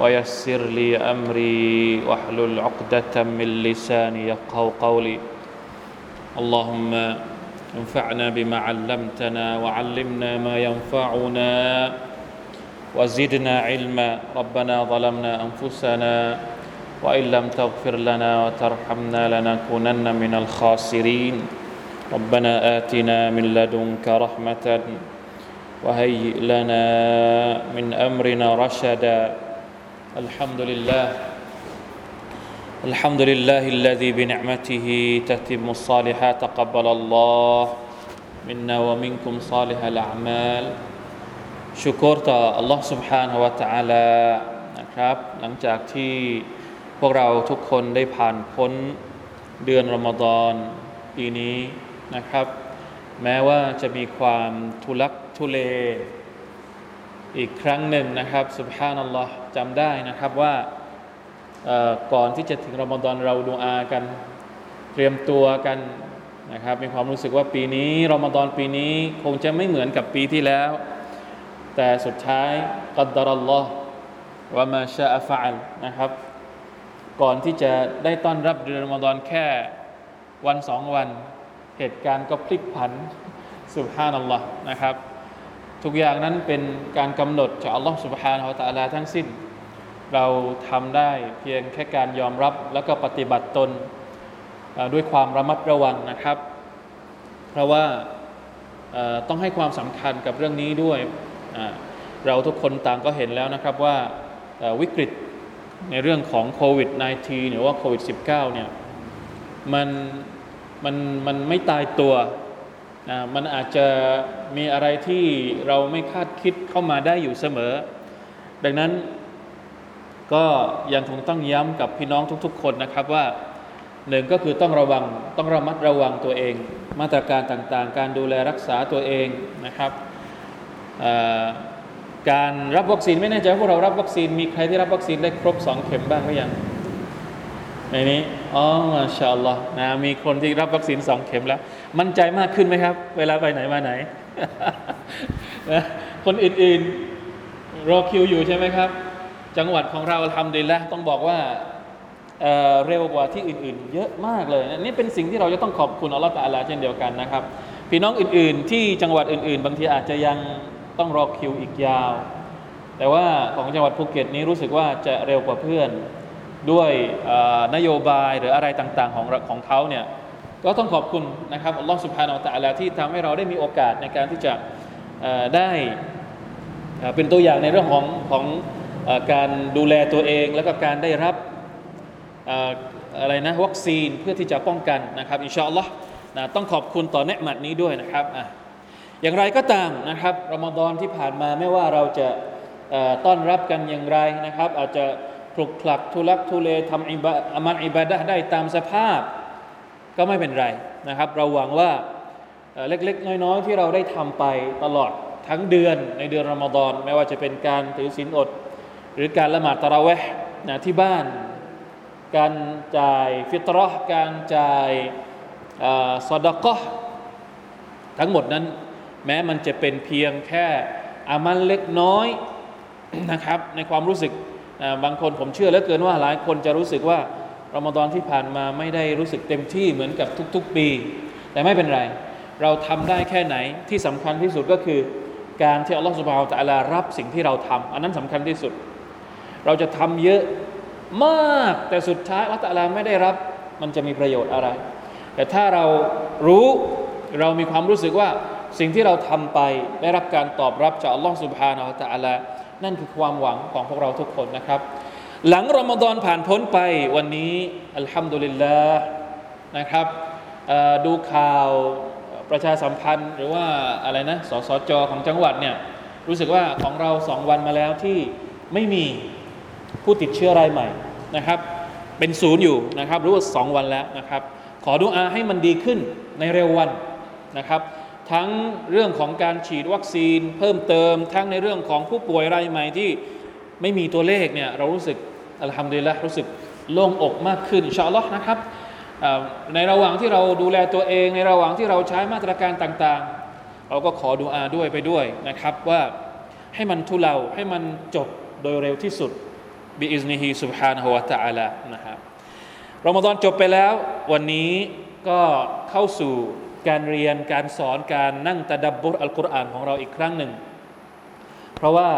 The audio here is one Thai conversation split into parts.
ويسر لي أمري واحلل عقدة من لساني يفقه قولي. اللهم انفعنا بما علمتنا وعلمنا ما ينفعنا وزدنا علما. ربنا ظلمنا أنفسنا وإن لم تغفر لنا وترحمنا لنكونن من الخاسرين. ربنا آتنا من لدنك رحمة وهيئ لنا من أمرنا رشدا. الحمد لله الحمد لله الذي بنعمته تتم الصالحات تقبل الله منا ومنكم صالح الأعمال ชุกรต่อ Allah سبحانه และ تعالى นะครับ หลังจากที่พวกเราทุกคนได้ผ่านพ้นเดือนรอมฎอนปีนี้นะครับ แม้ว่าจะมีความทุลักทุเล อีกครั้งหนึ่งนะครับสุบฮานัลลอฮ์ จำได้นะครับว่าก่อนที่จะถึงรอมฎอนเราดูอากันเตรียมตัวกันนะครับมีความรู้สึกว่าปีนี้รอมฎอนปีนี้คงจะไม่เหมือนกับปีที่แล้ว แต่สุดท้ายกัดดารลลอฮ์วามาชาอัฟอัลนะครับ ก่อนที่จะได้ต้อนรับเดือนรอมฎอนแค่วันสองวัน เหตุการณ์ก็พลิกผันสุบฮานัลลอฮ์นะครับ ทุกอย่างนั้นเป็นการกำหนดจากอัลลอฮ์สุบฮานาอัลตะลาทั้งสิ้น เราทำได้เพียงแค่การยอมรับแล้วก็ปฏิบัติตนด้วยความระมัดระวังนะครับ เพราะว่าต้องให้ความสำคัญกับเรื่องนี้ด้วย เราทุกคนต่างก็เห็นแล้วนะครับว่าวิกฤตในเรื่องของโควิด -19 หรือว่าโควิด -19 เนี่ยมันมันมันไม่ตายตัวนะมันอาจจะมีอะไรที่เราไม่คาดคิดเข้ามาได้อยู่เสมอ ดังนั้น ก็ยังคงต้องย้ำกับพี่น้องทุกๆ คนนะครับว่าหนึ่งก็คือต้องระวังต้องระมัดระวังตัวเอง มาตรการต่างๆ การดูแลรักษาตัวเองนะครับการรับวัคซีนไม่แน่ใจว่าพวกเรารับวัคซีนมีใครที่รับวัคซีนได้ครบสองเข็มบ้างหรือยังในนี้อ๋อมาชาอัลลอฮ์นะมีคนที่รับวัคซีนสองเข็มแล้ว มั่นใจมากขึ้นไหมครับ เวลาไปไหนมาไหนนะคนอื่นๆรอคิวอยู่ใช่ไหมครับ จังหวัดของเราทำดีแล้วต้องบอกว่าเเร็วกว่าที่อื่น ๆ เยอะมากเลยนี่เป็นสิ่งที่เราจะต้องขอบคุณอัลลอฮฺตาลาเช่นเดียวกันนะครับ พี่น้องอื่น ๆ ที่จังหวัดอื่น ๆ บางทีอาจจะยังต้องรอคิวอีกยาว แต่ว่าของจังหวัดภูเก็ตนี้รู้สึกว่าจะเร็วกว่าเพื่อน ด้วยนโยบายหรืออะไรต่าง ๆ ของของเขาเนี่ยก็ต้องขอบคุณนะครับอัลลอฮฺสุบฮานาอัลตะลาที่ทำให้เราได้มีโอกาสในการที่จะได้เป็นตัวอย่างในเรื่องของของ การดูแลตัวเองแล้วก็การได้รับอะไรนะวัคซีนเพื่อที่จะป้องกันนะครับอินชาอัลลอฮ์นะต้องขอบคุณต่อเนืหมัดนี้ด้วยนะครับออย่างไรก็ตามนะครับรอมฎอนที่ผ่านมาไม่ว่าเราจะต้อนรับกันอย่างไรนะครับ อาจจะคลุกคลักทุลักทุเลทำอิบะอามันอิบาดะได้ตามสภาพ ก็ไม่เป็นไรนะครับ เราหวังว่าเล็ก ๆ น้อยๆที่เราได้ทำไปตลอดทั้งเดือนในเดือนรอมฎอนไม่ว่าจะเป็นการถือศีลอด หรือการละหมาดตะเระเวห์นะที่บ้าน การจ่ายฟิตรอการจ่ายสอดกะทั้งหมดนั้น แม้มันจะเป็นเพียงแค่อามันเล็กน้อยนะครับ ในความรู้สึกบางคนผมเชื่อเหลือเกินว่าหลายคนจะรู้สึกว่ารอมฎอนที่ผ่านมาไม่ได้รู้สึกเต็มที่เหมือนกับทุก ๆ ปี แต่ไม่เป็นไร เราทำได้แค่ไหนที่สำคัญที่สุดก็คือ การที่อัลลอฮฺสุบฮาวตะลารับสิ่งที่เราทำอันนั้นสำคัญที่สุด เราจะทำเยอะมากแต่สุดท้ายอัลตะลาไม่ได้รับ มันจะมีประโยชน์อะไร แต่ถ้าเรารู้เรามีความรู้สึกว่าสิ่งที่เราทำไปได้รับการตอบรับจากอัลลอฮฺสุบฮานาอัลตะลานั่นคือความหวังของพวกเราทุกคนนะครับ หลังรอมฎอนผ่านพ้นไปวันนี้อัลฮัมดุลิลลาห์นะครับดูข่าวประชาสัมพันธ์หรือว่าอะไรนะสสจของจังหวัดเนี่ยรู้สึกว่าของเราสองวันมาแล้วที่ไม่มี ผู้ติดเชื้อรายใหม่นะครับ เป็นศูนย์อยู่นะครับรู้ว่าสองวันแล้วนะครับ ขอดุอาให้มันดีขึ้นในเร็ววันนะครับ ทั้งเรื่องของการฉีดวัคซีนเพิ่มเติม ทั้งในเรื่องของผู้ป่วยรายใหม่ที่ไม่มีตัวเลขเนี่ยเรารู้สึกอัลฮัมดุลิลละรู้สึกโล่งอกมากขึ้นอินชาอัลลอฮ์นะครับในระหว่างที่เราดูแลตัวเอง ในระหว่างที่เราใช้มาตรการต่างๆ เราก็ขอดูอาด้วยไปด้วยนะครับว่าให้มันทุเลาให้มันจบโดยเร็วที่สุด บิอิสนิฮีสุบฮานะฮุวาตะอาลานะครับรอมฎอนจบไปแล้ว วันนี้ก็เข้าสู่การเรียนการสอนการนั่งตะดับบุรอัลกุรอานของเราอีกครั้งหนึ่ง เพราะว่า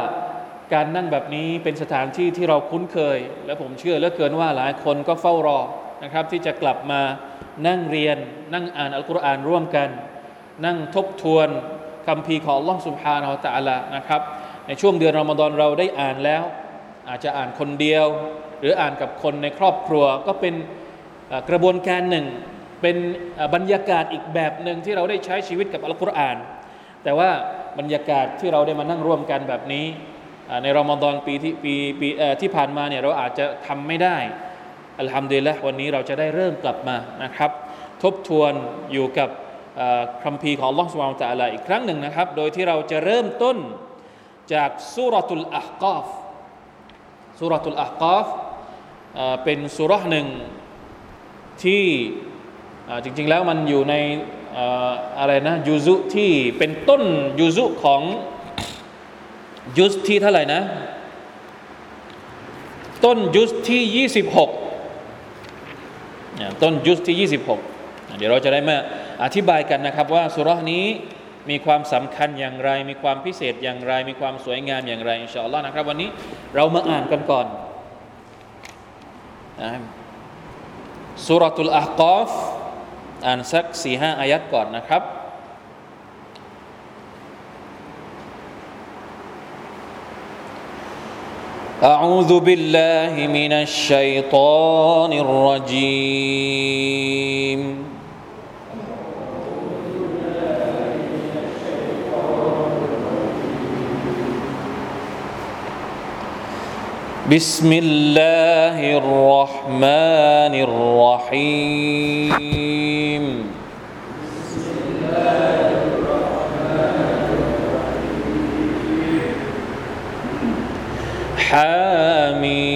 การนั่งแบบนี้เป็นสถานที่ที่เราคุ้นเคย และผมเชื่อเหลือเกินว่าหลายคนก็เฝ้ารอนะครับ ที่จะกลับมานั่งเรียน นั่งอ่านอัลกุรอานร่วมกัน นั่งทบทวนคำพีของลลอฮ์สุบฮานาอัลตะอัลานะครับ ในช่วงเดือนรอมฎอนเราได้อ่านแล้ว อาจจะอ่านคนเดียว หรืออ่านกับคนในครอบครัว ก็เป็นกระบวนการหนึ่ง เป็นบรรยากาศอีกแบบหนึ่งที่เราได้ใช้ชีวิตกับอัลกุรอาน แต่ว่าบรรยากาศที่เราได้มานั่งร่วมกันแบบนี้ ในรอมฎอนปีที่ปีปีที่ผ่านมาเนี่ยเราอาจจะทำไม่ได้อัลฮัมดุลิลละวันนี้เราจะได้เริ่มกลับมานะครับ ทบทวนอยู่กับคำพีของลองสวาลตะลาอีกครั้งหนึ่งนะครับ โดยที่เราจะเริ่มต้นจากสุรตุลอักกอฟ สุรตุลอักกอฟเป็นสุรหนึ่งที่จริง ๆ แล้วมันอยู่ในอะไรนะยูซุที่เป็นต้นยูซุของยุสที่เท่าไหร่นะ ต้นยุสที่ 26 ต้นยุสที่ 26 เดี๋ยวเราจะได้มาอธิบายกันนะครับว่าสุรนี้ มีความสำคัญอย่างไร มีความพิเศษอย่างไร มีความสวยงามอย่างไรอินชาอัลลอฮ์นะครับ วันนี้เรามาอ่านกันก่อนสุรตุลอาคอฟอ่านสักสี่ห้าอายัดก่อนนะครับ أعوذ بالله من الشيطان الرجيم بسم الله الرحمن الرحيم. حاميم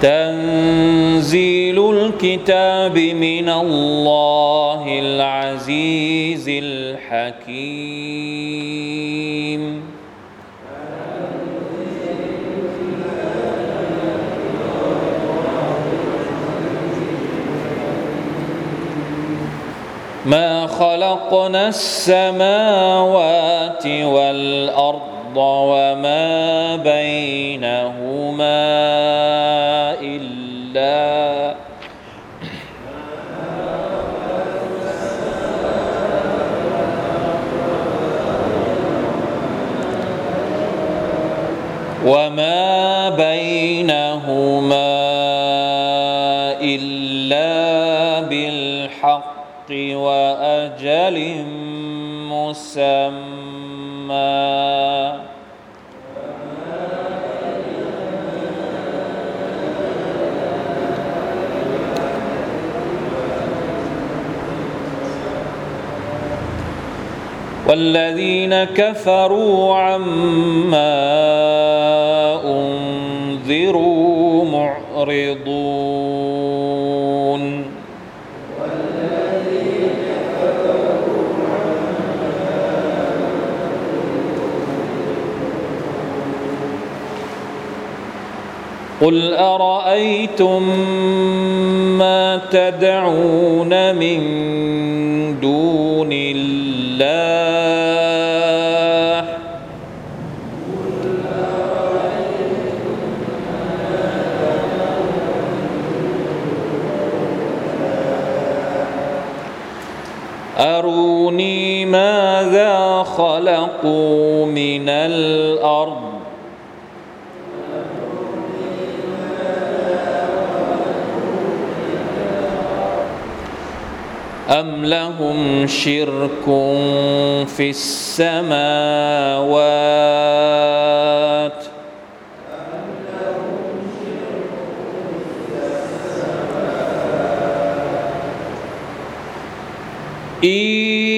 تنزيل الكتاب من الله العزيز الحكيم. ما خلقنا السماوات والأرض وما وأجل مسمى. والذين كفروا عما أنذروا معرضون. قل أرأيتم ما تدعون من دون الله؟ أروني ماذا خلقوا من الأرض؟ أم لهم شرك في السماوات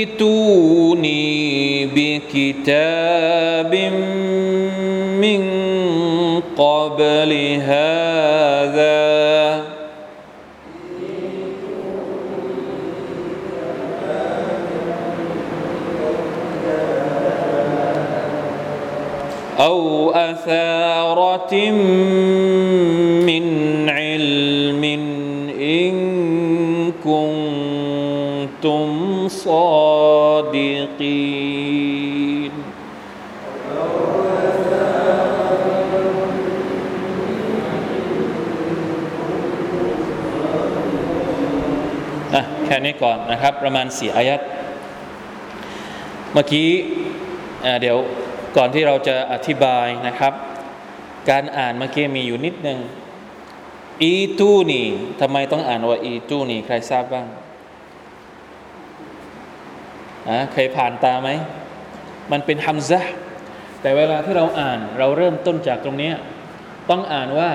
ايتوني بكتاب من قبل هذا من علم إن كنتم صادقينอ่ะแค่นี้ก่อนนะครับ ประมาณสี่อายัดเมื่อกี้อ่าเดี๋ยวก่อนที่เราจะอธิบายนะครับ การอ่านเมื่อกี้มีอยู่นิดหนึ่งอีตูนี่ทำไมต้องอ่านว่าอีตูนี่ใครทราบบ้างอะเคยผ่านตาไหม มันเป็นฮัมซะแต่เวลาที่เราอ่านเราเริ่มต้นจากตรงนี้ ต้องอ่านว่า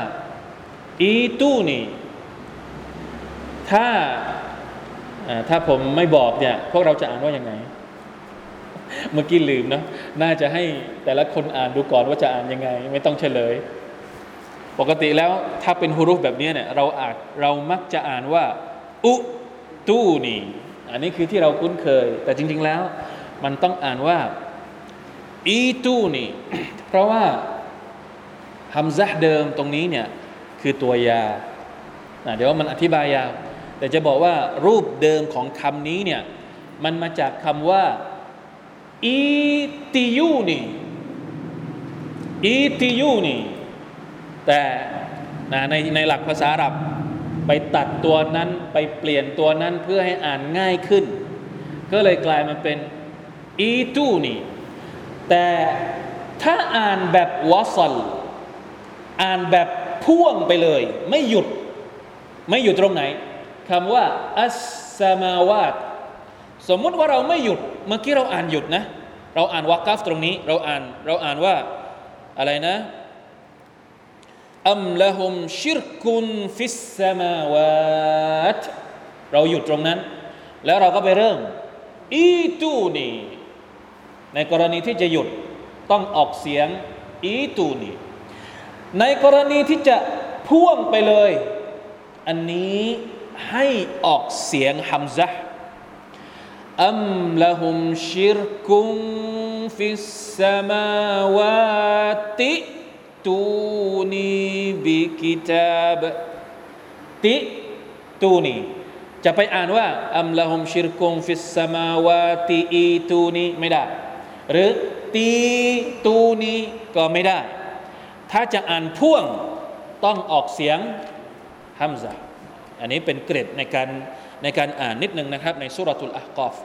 อีตูนี่ถ้าอ่าถ้าผมไม่บอกเนี่ยพวกเราจะอ่านว่ายังไง เมื่อกี้ลืมนะน่าจะให้แต่ละคนอ่านดูก่อนว่าจะอ่านยังไง ไม่ต้องเฉลย ปกติแล้วถ้าเป็นฮุรุฟแบบนี้เนี่ยเราอ่านเรามักจะอ่านว่า อุตูนีอันนี้คือที่เราคุ้นเคย แต่จริง ๆแล้ว มันต้องอ่านว่าอีตูนีเพราะว่าฮัมซะเดิมตรงนี้เนี่ยคือตัวยาเดี๋ยวมันอธิบายยาวแต่จะบอกว่ารูปเดิมของคำนี้เนี่ยมันมาจากคำว่า อีติยูนีอีติยูนีแต่นะในในหลักภาษาอาหรับไปตัดตัวนั้นไปเปลี่ยนตัวนั้นเพื่อให้อ่านง่ายขึ้น ก็เลยกลายมาเป็นอีตูนีแต่ถ้าอ่านแบบวอสัลอ่านแบบพ่วงไปเลย ไม่หยุด ไม่หยุดตรงไหนคำว่าอัสสมาวาต สมมุติว่าเราไม่หยุดเมื่อกี้เราอ่านหยุดนะ เราอ่านวากัฟตรงนี้ เราอ่านเราอ่านว่าอะไรนะอัมละฮุมชิรกุนฟิสสมาวาตเราหยุดตรงนั้น แล้วเราก็ไปเริ่มอีตูนีในกรณีที่จะหยุดต้องออกเสียงอีตูนีในกรณีที่จะพ่วงไปเลย อันนี้ให้ออกเสียงฮัมซะ อัมละหุมชิรกุมฟิสสมาวาติตูนีบิกิตาบติตูนีจะไปอ่านว่าอัมลาหุมชิรกุมฟิสสมาวาติอีตูนีไม่ได้ หรือตีตูนีก็ไม่ได้ ถ้าจะอ่านพ่วงต้องออกเสียงฮัมซาอันนี้เป็นเกร็ดในการในการอ่านนิดนึงนะครับในสุรทูลอะกอฟ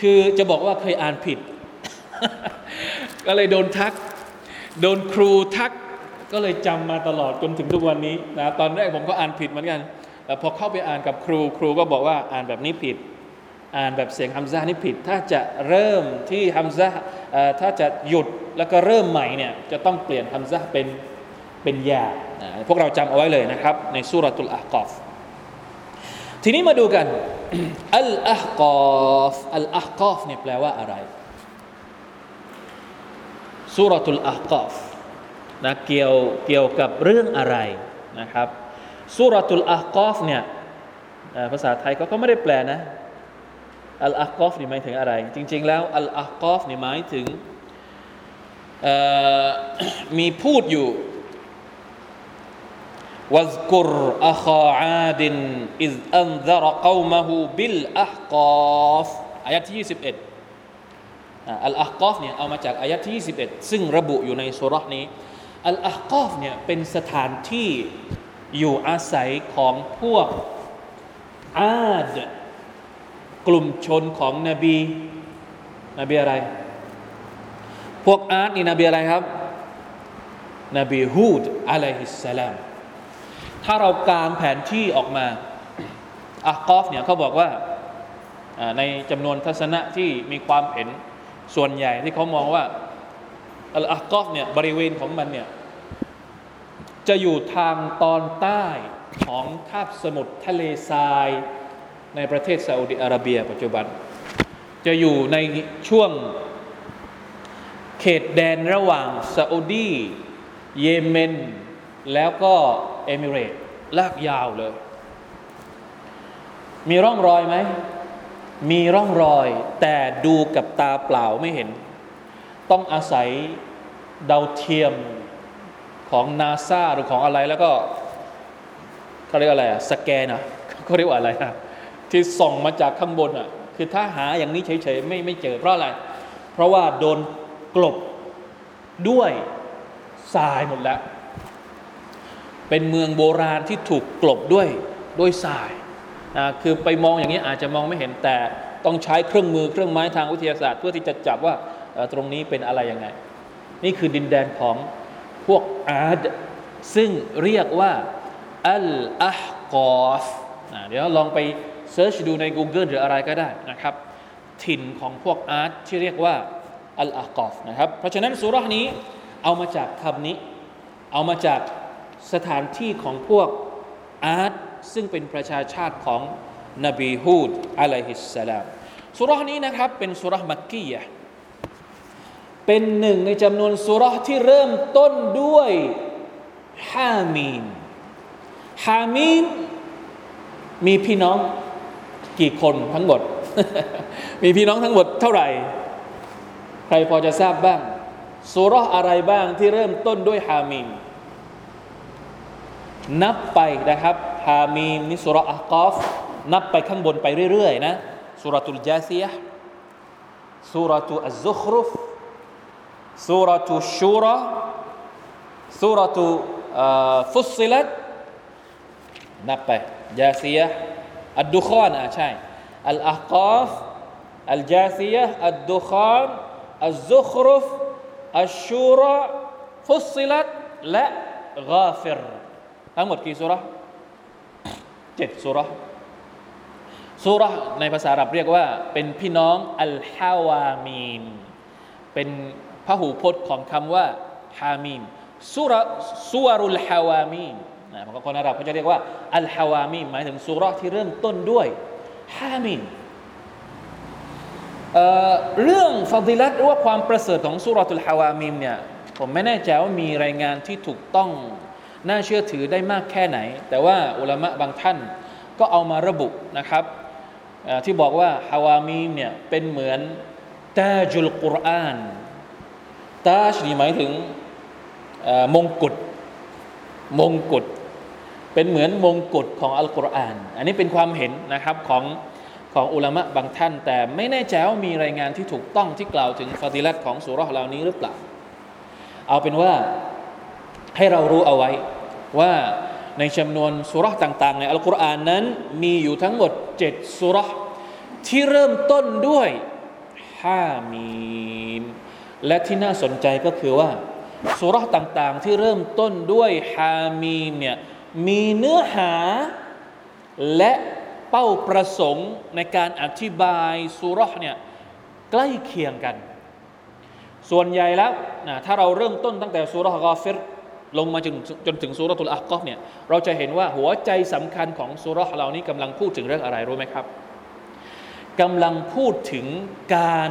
คือจะบอกว่าเคยอ่านผิด ก็เลยโดนทัก โดนครูทัก ก็เลยจำมาตลอดจนถึงทุกวันนี้นะตอนแรกผมก็อ่านผิดเหมือนกันแต่พอเข้าไปอ่านกับครูครูก็บอกว่าอ่านแบบนี้ผิด อ่านแบบเสียงฮัมซานี่ผิด ถ้าจะเริ่มที่ฮัมซาถ้าจะหยุดแล้วก็เริ่มใหม่เนี่ยจะต้องเปลี่ยนฮัมซาเป็นเป็นยาพวกเราจำเอาไว้เลยนะครับ ในสุรทูลอะกอฟ ทีนี้มาดูกันอัลอะฮกอฟอัลอะฮกอฟเนี่ยแปลว่าอะไรสุรทุลอะฮกอฟนะเกี่ยวเกี่ยวกับเรื่องอะไรนะครับสุรทุลอะฮกอฟเนี่ยภาษาไทยเขาก็ไม่ได้แปลนะอัลอะฮกอฟนี่หมายถึงอะไร จริง ๆ แล้วอัลอะฮกอฟนี่หมายถึงมีพูดอยู่ วัซกุรอัคาอาดินอิซอันซารกาวมะฮูบิลอัฮกอฟอายัดที่ 21อัลอัฮกอฟเนี่ยเอามาจากอายะที่ 21 ซึ่งระบุอยู่ในสุรษนี้อัลอัฮกอฟเนี่ยเป็นสถานที่อยู่อาศัยของพวกอาดกลุ่มชนของนบีนบีอะไร พวกอาดนี่นบีอะไรครับ นบีฮูดอะลัยฮิสสลาม ถ้าเรากางแผนที่ออกมาอักกอฟเนี่ยเขาบอกว่าในจำนวนทัศนะที่มีความเห็นส่วนใหญ่ที่เขามองว่าอัลอากอฟเนี่ยบริเวณของมันเนี่ยจะอยู่ทางตอนใต้ของคาบสมุทรทะเลทรายในประเทศซาอุดิอาระเบีย ปัจจุบัน จะอยู่ในช่วงเขตแดนระหว่างซาอุดี เยเมน แล้วก็ เอมิเรตลากยาวเลย มีร่องรอยไหม มีร่องรอย แต่ดูกับตาเปล่าไม่เห็น ต้องอาศัยดาวเทียมของนาซาหรือของอะไรแล้วก็เขาเรียกอะไรอะสแกนอะเขาเรียกว่าอะไรอะที่ส่องมาจากข้างบนอะคือถ้าหาอย่างนี้เฉยๆไม่ไม่เจอเพราะอะไร เพราะว่าโดนกลบด้วยทรายหมดแล้ว เป็นเมืองโบราณที่ถูกกลบด้วยด้วยทรายนะคือไปมองอย่างนี้อาจจะมองไม่เห็นแต่ต้องใช้เครื่องมือเครื่องไม้ทางวิทยาศาสตร์เพื่อที่จะจับว่าตรงนี้เป็นอะไรยังไง นี่คือดินแดนของพวกอาดซึ่งเรียกว่าอัลอาฮกอฟเดี๋ยวลองไป search ดูใน Google หรืออะไรก็ได้นะครับ ถิ่นของพวกอาร์ตที่เรียกว่าอัลอากอฟนะครับ เพราะฉะนั้นสุรานี้เอามาจากคำนี้ เอามาจาก สถานที่ของพวกอาร์ตซึ่งเป็นประชาชาติของนบีฮูดอะลัยฮิสสลามสุรานี้นะครับเป็นสุรามักกียะเป็นหนึ่งในจำนวนสุรที่เริ่มต้นด้วยฮามีมฮามีมมีพี่น้องกี่คนทั้งหมด มีพี่น้องทั้งหมดเท่าไหร่ ใครพอจะทราบบ้างสุรอะไรบ้างที่เริ่มต้นด้วยฮามีม นับไปนะครับฮามีมนี่สุรอักอฟนับไปข้างบนไปเรื่อยๆนะสุรตุลจาซียะสุรตุอัลซุครุฟสุรทูชูรสุรทูฟุสซิลัตนับไปยาซียะอัดดุขานอะใช่อัลอาฮกาฟอัลจาซียะอัดดุขานอัลซุครุฟอัลชูรฟุสซิลัตและกาฟิร ทั้งหมดกี่สุรเจ็ดสุรสุรในภาษาอาหรับเรียกว่า เป็นพี่น้องอัลฮาวามีน เป็นพหูพจน์ของคำว่าฮามีมสุรสุวรุลฮาวามีมนะคนอาหรับเขาจะเรียกว่าอัลฮาวามีมหมายถึงสุรที่เริ่มต้นด้วยฮามีมเรื่องฟาดิลัตหรือว่าความประเสริฐของสุรตุลฮาวามีมเนี่ยผมไม่แน่ใจว่ามีรายงานที่ถูกต้อง น่าเชื่อถือได้มากแค่ไหน แต่ว่าอุลามะบางท่านก็เอามาระบุนะครับที่บอกว่าฮาวามีมเนี่ยเป็นเหมือนตาจุลกุรอานตาชนี่หมายถึงมงกุฎมงกุฎเป็นเหมือนมงกุฎของอัลกุรอาน อันนี้เป็นความเห็นนะครับของของอุลามะบางท่าน แต่ไม่แน่ใจว่ามีรายงานที่ถูกต้องที่กล่าวถึงฟาติลัตของสุรษเหล่านี้หรือเปล่า เอาเป็นว่า ให้เรารู้เอาไว้ว่าในจำนวนสุรษต่างๆ ในอัลกุรอานนั้นมีอยู่ทั้งหมดเจ็ดสุรษที่เริ่มต้นด้วยฮามีมและที่น่าสนใจก็คือว่าสุรษต่างๆ ที่เริ่มต้นด้วยฮามีมเนี่ยมีเนื้อหาและเป้าประสงค์ในการอธิบายสุรษเนี่ยใกล้เคียงกัน ส่วนใหญ่แล้วนะถ้าเราเริ่มต้นตั้งแต่สุรษกอฟิร ลงมาจนจนถึงสุรตุลอักกอฟเนี่ยเราจะเห็นว่าหัวใจสำคัญของสุรษเหล่านี้กำลังพูดถึงเรื่องอะไรรู้ไหมครับกำลังพูดถึงการ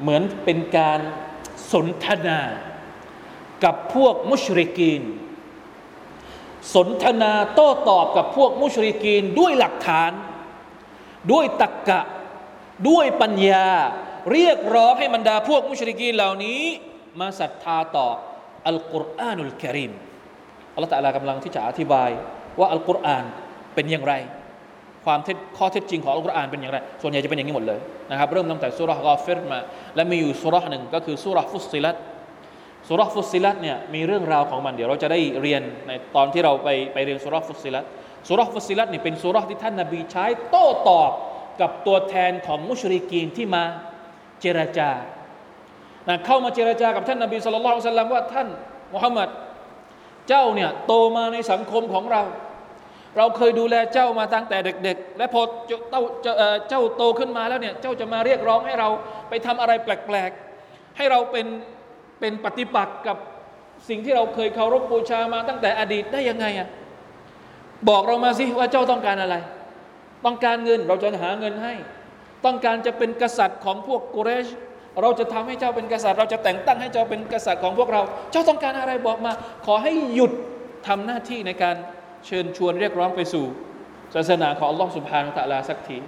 เหมือนเป็นการสนทนา กับพวกมุชริกีน สนทนาโต้ตอบกับพวกมุชริกีนด้วยหลักฐาน ด้วยตรกกะ ด้วยปัญญา เรียกร้องให้บรรดาพวกมุชริกีนเหล่านี้ มาศรัทธาต่อ อัลกุรอานุลกิริมอัลลอฮฺตะลากำลังที่จะอธิบายว่าอัลกุรอานเป็นอย่างไร ความเท็จข้อเท็จจริงของอัลกุรอานเป็นอย่างไร ส่วนใหญ่จะเป็นอย่างนี้หมดเลยนะครับเริ่มตั้งแต่สุรษกอฟิรมาและมีอยู่สุรษหนึ่งก็คือสุรษฟุสิลัตสุรษฟุสิลัตเนี่ยมีเรื่องราวของมันเดี๋ยวเราจะได้เรียนในตอนที่เราไปไปเรียนสุรษฟุสิลัตสุรษฟุสิลัตนี่เป็นสุรษที่ท่านนบีใช้โต้ตอบกับตัวแทนของมุชริกีนที่มาเจรจา นะเข้ามาเจรจากับท่านนบีสุลต่านว่าท่านมุฮัมมัดเจ้าเนี่ยโตมาในสังคมของเรา เราเคยดูแลเจ้ามาตั้งแต่เด็ก ๆ และพอเจ้าเจ้าโตขึ้นมาแล้วเนี่ยเจ้าจะมาเรียกร้องให้เราไปทำอะไรแปลกๆ ให้เราเป็นเป็นปฏิปักษ์กับสิ่งที่เราเคยเคารพบูชามาตั้งแต่อดีตได้ยังไงอะบอกเรามาสิว่าเจ้าต้องการอะไร ต้องการเงินเราจะหาเงินให้ ต้องการจะเป็นกษัตริย์ของพวกกุเรช เราจะทำให้เจ้าเป็นกษัตริย์ เราจะแต่งตั้งให้เจ้าเป็นกษัตริย์ของพวกเรา เจ้าต้องการอะไรบอกมา ขอให้หยุดทำหน้าที่ในการเชิญชวนเรียกร้องไปสู่ ศาสนาของอัลลอฮ์สุบฮานาตะลาสักที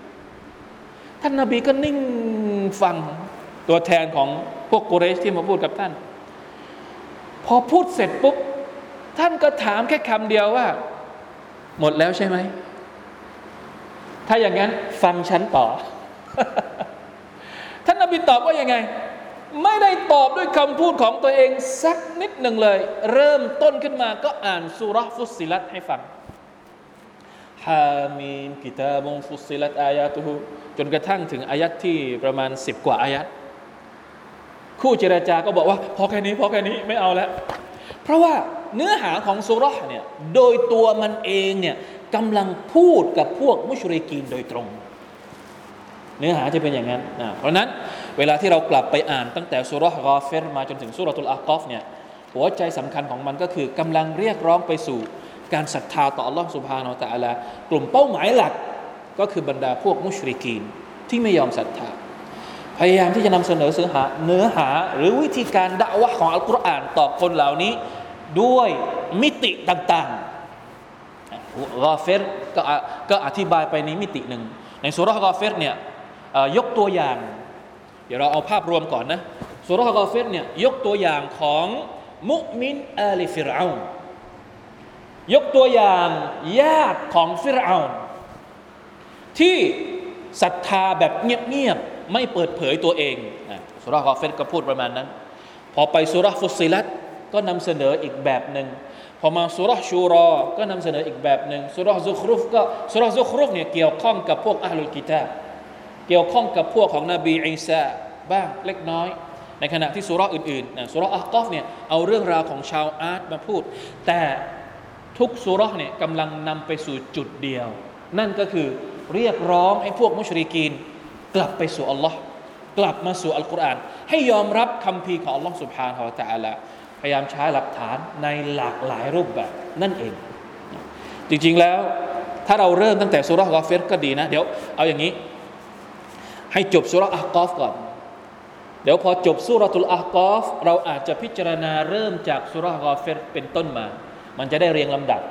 ท่านนาบีก็นิ่งฟังตัวแทนของพวกกุเรชที่มาพูดกับท่าน พอพูดเสร็จปุ๊บท่านก็ถามแค่คำเดียวว่า หมดแล้วใช่ไหม ถ้าอย่างนั้นฟังฉันต่อ ท่านนบีตอบว่ายังไง ไม่ได้ตอบด้วยคำพูดของตัวเองสักนิดหนึ่งเลย เริ่มต้นขึ้นมาก็อ่านสุรฟุสิลัตให้ฟังฮามีมกิตาบุงฟุสิลัตอายาตุฮุจนกระทั่งถึงอายัดที่ประมาณสิบกว่าอายัดคู่เจรจาก็บอกว่า พอแค่นี้พอแค่นี้ไม่เอาแล้ว เพราะว่าเนื้อหาของสุรห์เนี่ยโดยตัวมันเองเนี่ยกำลังพูดกับพวกมุชริกีนโดยตรง เนื้อหาจะเป็นอย่างนั้นนะเพราะนั้นเวลาที่เรากลับไปอ่านตั้งแต่สุราะห์กอเฟรมาจนถึงสุรตุลอากอฟเนี่ยหัวใจสำคัญของมันก็คือกำลังเรียกร้องไปสู่การศรัทธาต่ออัลลอฮ์สุบฮานาอัลตะอาลกลุ่มเป้าหมายหลักก็คือบรรดาพวกมุชริกีนที่ไม่ยอมศรัทธา พยายามที่จะนำเสนอเสื้อหาเนื้อหาหรือวิธีการด่าวะของอัลกุรอานต่อคนเหล่านี้ ด้วยมิติต่างๆกอเฟรก็อะก็อธิบายไปในมิติหนึ่งในสุราะห์กอเฟรเนี่ย ยกตัวอย่าง เดี๋ยวเราเอาภาพรวมก่อนนะสุรากอเฟรเนี่ยยกตัวอย่างของมุมินอาลีฟิรอานยกตัวอย่างญาติของฟิรอานที่ศรัทธาแบบเงียบๆไม่เปิดเผยตัวเองอะสุรากอเฟรก็พูดประมาณนั้น พอไปสุราฟุสซิลัตก็นำเสนออีกแบบหนึ่งพอมาสุราชูรอ ก็นำเสนออีกแบบหนึ่งสุราซุครุฟก็สุราซุครุฟเนี่ยเกี่ยวข้องกับพวกอัลลุกิตาบ เกี่ยวข้องกับพวกของนบีอีสาบ้างเล็กน้อย ในขณะที่สุราะอื่นๆนะสุราะอัลอะห์กอฟเนี่ยเอาเรื่องราวของชาวอาร์ตมาพูด แต่ทุกสุราะเนี่ยกำลังนำไปสู่จุดเดียว นั่นก็คือเรียกร้องให้พวกมุชริกีน กลับไปสู่อัลลอฮ์กลับมาสู่อัลกุรอานให้ยอมรับคำพีของอัลลอฮ์สุบฮานาอัลตะอาลาพยายามใช้หลักฐานในหลากหลายรูปแบบนั่นเอง จริงๆแล้วถ้าเราเริ่มตั้งแต่สุราะห์กอเฟรก็ดีนะ เดี๋ยวเอาอย่างนี้ ให้จบสุระอักอฟก่อน เดี๋ยวพอจบสุราตุลอักอฟเราอาจจะพิจารณาเริ่มจากสุระกอเฟรเป็นต้นมา มันจะได้เรียงลำดับ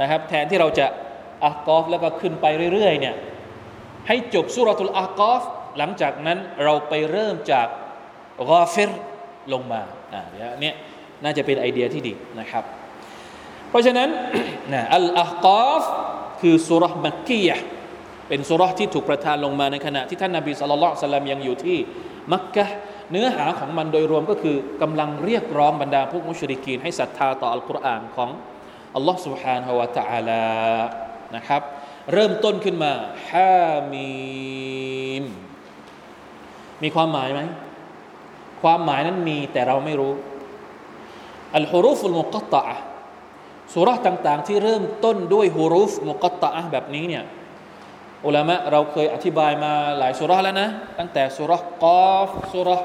นะครับ แทนที่เราจะอักอฟแล้วก็ขึ้นไปเรื่อยๆเนี่ยให้จบสุราตุลอักอฟหลังจากนั้นเราไปเริ่มจากกอเฟรลงมาอ่าเนี่ยน่าจะเป็นไอเดียที่ดีนะครับ เพราะฉะนั้นนะอัลอักอฟคือสุระมักกียะ์ เป็นสุราะห์ที่ถูกประทานลงมาในขณะที่ท่านนาบีสุลต่านสลัมยังอยู่ที่มักกะฮ์เนื้อหาของมันโดยรวมก็คือกำลังเรียกร้องบรรดาพวกมุชริกีนให้ศรัทธาต่ออัลกุรอานของอัลลอฮ์ سبحانه และ تعالى นะครับ เริ่มต้นขึ้นมาฮามีม มีความหมายไหม ความหมายนั้นมีแต่เราไม่รู้ อัลฮุรุฟุลมุกัตตะอะห์สุราะห์ต่างๆ ที่เริ่มต้นด้วยฮุรุฟมุกัตตะอะห์แบบนี้เนี่ย อุลามะเราเคยอธิบายมาหลายสุราแล้วนะตั้งแต่สุรากอฟสุรา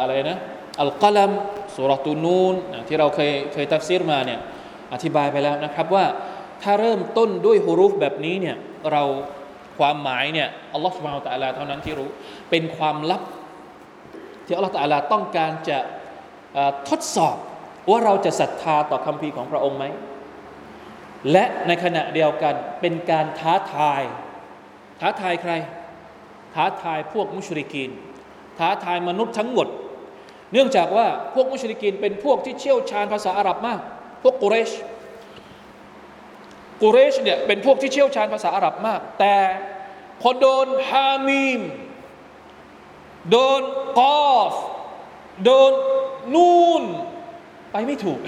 อะไรนะอัลกลัมสุราตุนูนที่เราเคยเคยตัฟซีรมาเนี่ยอธิบายไปแล้วนะครับว่าถ้าเริ่มต้นด้วยฮุรุฟแบบนี้เนี่ยเราความหมายเนี่ยอัลลอฮฺสุบฮานตะอาลาเท่านั้นที่รู้เป็นความลับ ที่อัลลอฮฺตะอาลาต้องการจะทดสอบว่าเราจะศรัทธาต่อคำพีร์ของพระองค์ไหมและในขณะเดียวกันเป็นการท้าทาย ท้าทายใคร ท้าทายพวกมุชริกีน ท้าทายมนุษย์ทั้งหมด เนื่องจากว่าพวกมุชริกีนเป็นพวกที่เชี่ยวชาญภาษาอาหรับมาก พวกกุเรช กุเรชเนี่ยเป็นพวกที่เชี่ยวชาญภาษาอาหรับมาก แต่พอโดนฮามีม โดนกอฟ โดนนูน ไปไม่ถูก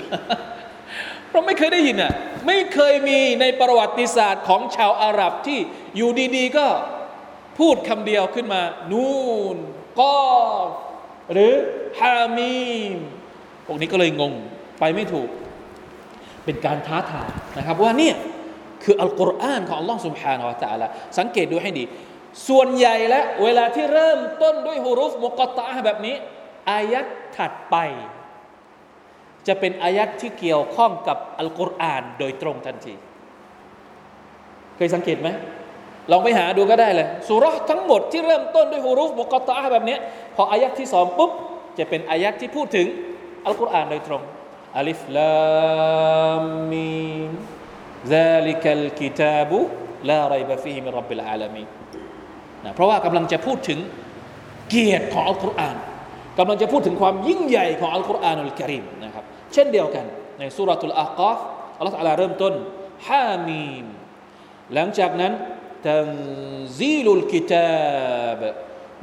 เราไม่เคยได้ยินอ่ะ ไม่เคยมีในประวัติศาสตร์ของชาวอาหรับที่อยู่ดีๆ ก็พูดคำเดียวขึ้นมา นูนกอฟ หรือฮามีม พวกนี้ก็เลยงง ไปไม่ถูก เป็นการท้าทายนะครับว่าเนี่ย คืออัลกุรอานของอัลลอฮ์ سبحانه และ تعالى สังเกตดูให้ดี ส่วนใหญ่แล้วเวลาที่เริ่มต้นด้วยฮุรุฟมุกตะแบบนี้ อายัดถัดไป จะเป็นอายัดที่เกี่ยวข้องกับอัลกุรอานโดยตรงทันที เคยสังเกตไหมลองไปหาดูก็ได้เลยสุรทั้งหมดที่เริ่มต้นด้วยฮุรุฟมุกตะแบบนี้พออายัดที่สองปุ๊บจะเป็นอายัดที่พูดถึงอัลกุรอานโดยตรงอัลิฟลามีม ذلك الكتاب لا ريب فيه من رب العالمين นะเพราะว่ากำลังจะพูดถึงเกียรติของอัลกุรอานกำลังจะพูดถึงความยิ่งใหญ่ของอัลกุรอานุลกิริมนะครับ เช่นเดียวกันในสุรทูลอากอฟอัลลอฮฺเริ่มต้นحم หลังจากนั้น تَنزِيلُ الْكِتَابِ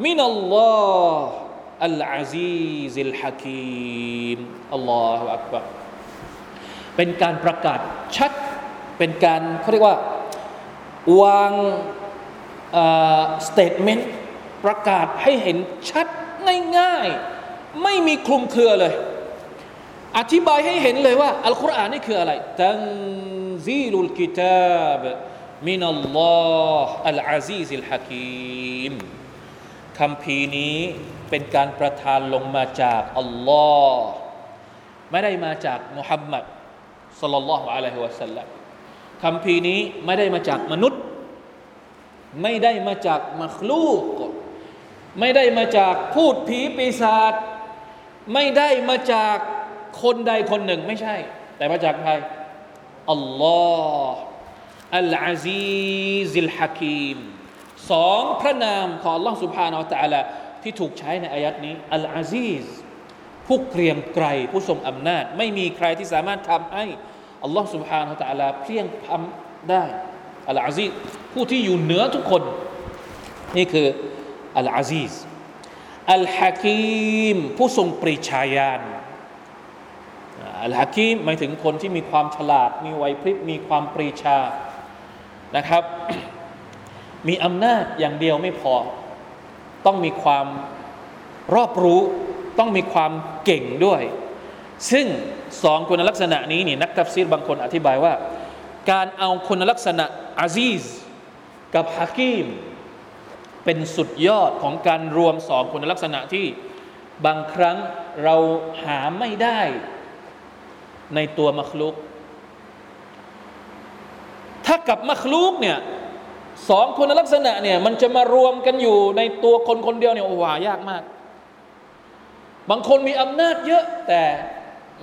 مِنَ اللَّهِ الْعَزِيزِ الْحَكِيمِ اللَّهُ أَكْبَرُเป็นการประกาศชัดเป็นการเขาเรียกว่าวาง statement ประกาศให้เห็นชัดง่ายๆ ไม่มีคลุมเครือเลย อธิบายให้เห็นเลยว่าอัลกุรอานนี่คืออะไรتَنزِيلُ الْكِتَابِ مِنَ اللَّهِ الْعَزِيزِ الْحَكِيمِ คัมภีร์นี้เป็นการประทานลงมาจากอัลลอฮ์ไม่ได้มาจากมุฮัมมัดสลลัลลอฮุอะลัยฮิวะสัลลัมคำพีนี้ไม่ได้มาจากมนุษย์ ไม่ได้มาจากมัคลูก ไม่ได้มาจากพูดผีปีศาจไม่ได้มาจาก คนใดคนหนึ่งไม่ใช่ แต่มาจากใครอัลลอฮ์อัลอาซีซิลฮะคีมสองพระนามของ Allah سبحانه และ تعالى ที่ถูกใช้ในอายัดนี้อัลอาซีซผู้เกรียงไกรผู้ทรงอำนาจ ไม่มีใครที่สามารถทำให้อัลลอฮ์ سبحانه และ تعالى เพียงทำได้อัลอาซีซผู้ที่อยู่เหนือทุกคน นี่คืออัลอาซีซอัลฮะกีมผู้ทรงปริชาญาณ อัลฮะกีมหมายถึงคนที่มีความฉลาด มีไหวพริบมีความปรีชานะครับ มีอำนาจอย่างเดียวไม่พอ ต้องมีความรอบรู้ต้องมีความเก่งด้วย ซึ่งสองคุณลักษณะนี้นี่นักตัฟซีรบางคนอธิบายว่า การเอาคุณลักษณะอาซีซกับฮะกีมเป็นสุดยอดของการรวมสองคุณลักษณะที่บางครั้งเราหาไม่ได้ ในตัวมัคลุก ถ้ากับมัคลุกเนี่ยสองคุณลักษณะเนี่ยมันจะมารวมกันอยู่ในตัวคนคนเดียวเนี่ยโอ้หายากมาก บางคนมีอำนาจเยอะแต่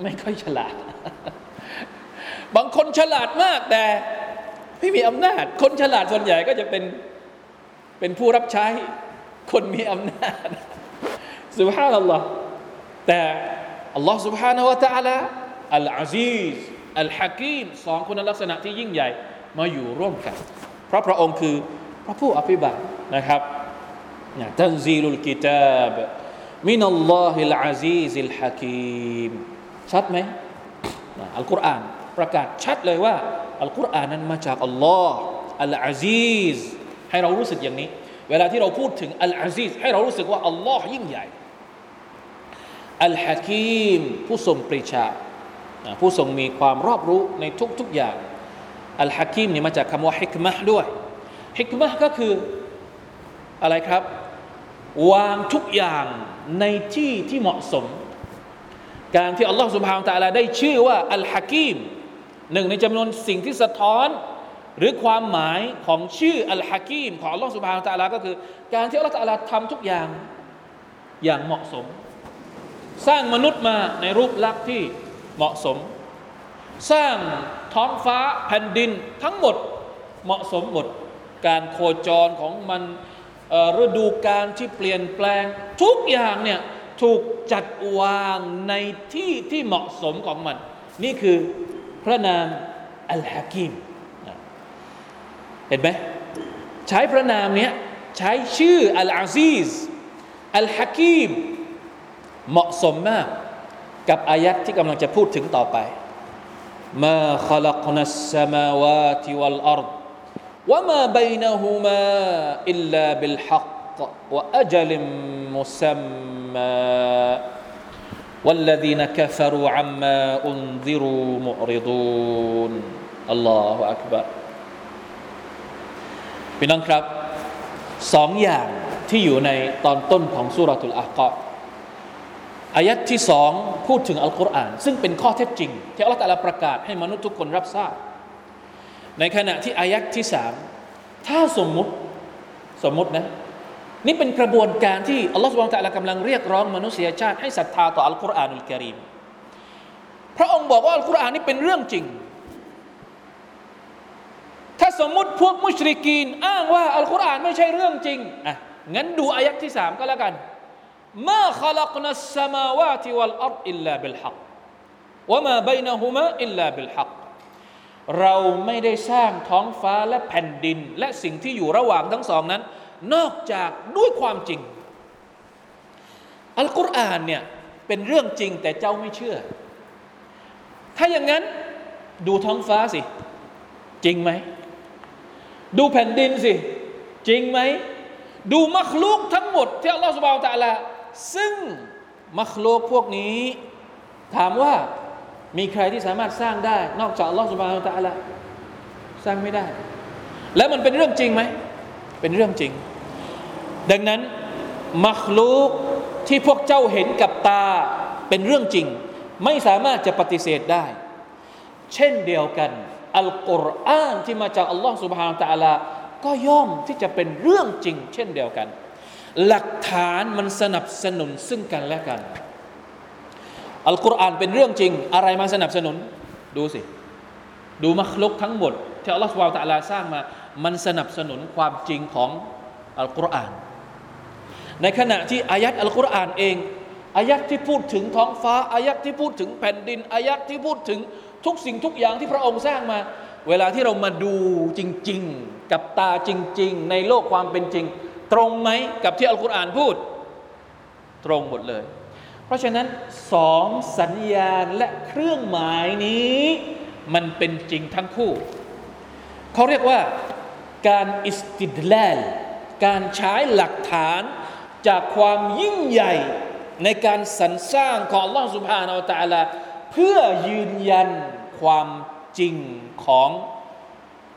ไม่ค่อยฉลาด บางคนฉลาดมากแต่ไม่มีอำนาจ คนฉลาดส่วนใหญ่ก็จะเป็นเป็นผู้รับใช้ คนมีอำนาจสุภาพนัลลอฮ์แต่อัลลอฮ์สุบฮานาวะตะอาลา อัลอาซีซอัลฮะกีมสองคุณลักษณะที่ยิ่งใหญ่มาอยู่ร่วมกัน เพราะพระองค์คือพระผู้อภิบาลนะครับเนี่ย تَنزِيلُ الْكِتَابِ مِنَ اللَّهِ الْعَزِيزِ الْحَكِيمِ ชัดไหมอัลกุรอานประกาศชัดเลยว่าอัลกุรอานนั้นมาจากอัลลอฮ์อัลอาซีซให้เรารู้สึกอย่างนี้ เวลาที่เราพูดถึงอัลอาซีซให้เรารู้สึกว่าอัลลอฮ์ยิ่งใหญ่อัลฮะกีมผู้ทรงปริชา ผู้ทรงมีความรอบรู้ในทุกๆอย่างอัลฮะกิมนี่มาจากคำว่าฮิกมะด้วยฮิกมะก็คืออะไรครับ วางทุกอย่างในที่ที่เหมาะสม การที่อัลลอฮฺสุบฮานตะลาได้ชื่อว่าอัลฮะกิมหนึ่งในจำนวนสิ่งที่สะท้อน หรือความหมายของชื่ออัลฮะกิมของอัลลอฮฺสุบฮานตะลาก็คือ การที่อัลลอฮฺตะลาทำทุกอย่างอย่างเหมาะสม สร้างมนุษย์มาในรูปลักษณ์ที่ เหมาะสม สร้างท้องฟ้าแผ่นดินทั้งหมดเหมาะสมหมด การโคจรของมันฤดูการที่เปลี่ยนแปลง ทุกอย่างเนี่ยถูกจัดวางในที่ที่เหมาะสมของมัน นี่คือพระนามอัลฮะกิมเห็นไหมใช้พระนามเนี้ยใช้ชื่ออัลอาซีซอัลฮะกิมเหมาะสมมาก กับอายัดที่กำลังจะพูดถึงต่อไป ما خلقنا السماوات والارض وما بينهما الا بالحق واجل مسمى والذين كفروا عما انذروا معرضون الله اكبر พี่น้องครับสองอย่างที่อยู่ในตอนต้นของสุรทูลอาคอ อายัดที่สองพูดถึงอัลกุรอาน ซึ่งเป็นข้อเท็จจริง ที่อัลลอฮฺตะลาประกาศให้มนุษย์ทุกคนรับทราบ ในขณะที่อายัดที่สามถ้าสมมุติสมมุตินะ นี่เป็นกระบวนการที่อัลลอฮฺสุบานตะลากำลังเรียกร้องมนุษยชาติให้ศรัทธาต่ออัลกุรอานุลกิริมพระองค์บอกว่าอัลกุรอานนี่เป็นเรื่องจริง ถ้าสมมุติพวกมุชริกีน อ้างว่าอัลกุรอานไม่ใช่เรื่องจริงอะงั้นดูอายัดที่สามก็แล้วกัน มาขลักนัสสมาวาติวัลอัรอิลลาบิลฮักวะมาบยนหุมะอิลลาบิลฮักเราไม่ได้สร้างท้องฟ้าและแผ่นดิน และสิ่งที่อยู่ระหว่างทั้งสองนั้น นอกจากด้วยความจริง อัลกุรอานเนี่ยเป็นเรื่องจริงแต่เจ้าไม่เชื่อ ถ้าอย่างนั้นดูท้องฟ้าสิ จริงไหม ดูแผ่นดินสิ จริงไหม ดูมัคลูกทั้งหมดที่อัลลอฮฺสุบานตะลา ซึ่งมัคลูกพวกนี้ ถามว่ามีใครที่สามารถสร้างได้ นอกจากอัลลอฮฺสุบานตะลาสร้างไม่ได้ แล้วมันเป็นเรื่องจริงไหม เป็นเรื่องจริง ดังนั้นมัคลูกที่พวกเจ้าเห็นกับตาเป็นเรื่องจริง ไม่สามารถจะปฏิเสธได้ เช่นเดียวกันอัลกุรอานที่มาจากอัลลอฮฺสุบฮานตะลาก็ย่อมที่จะเป็นเรื่องจริง เช่นเดียวกัน หลักฐานมันสนับสนุนซึ่งกันและกัน อัลกุรอานเป็นเรื่องจริง อะไรมาสนับสนุน ดูสิ ดูมัคลุกทั้งหมดที่อัลลอฮฺสุบฮาตะลาสร้างมา มันสนับสนุนความจริงของอัลกุรอาน ในขณะที่อายัดอัลกุรอานเองอายัดที่พูดถึงท้องฟ้าอายัดที่พูดถึงแผ่นดินอายัดที่พูดถึงทุกสิ่งทุกอย่างที่พระองค์สร้างมา เวลาที่เรามาดูจริง ๆ กับตาจริง ๆ ในโลกความเป็นจริง ตรงไหมกับที่อัลกุรอานพูด ตรงหมดเลย เพราะฉะนั้นสองสัญญาณและเครื่องหมายนี้ มันเป็นจริงทั้งคู่ เขาเรียกว่าการอิสติดแลลการใช้หลักฐานจากความยิ่งใหญ่ในการสรรสร้างของอัลลอสุภฮานาอัลตะลาเพื่อยืนยันความจริงของ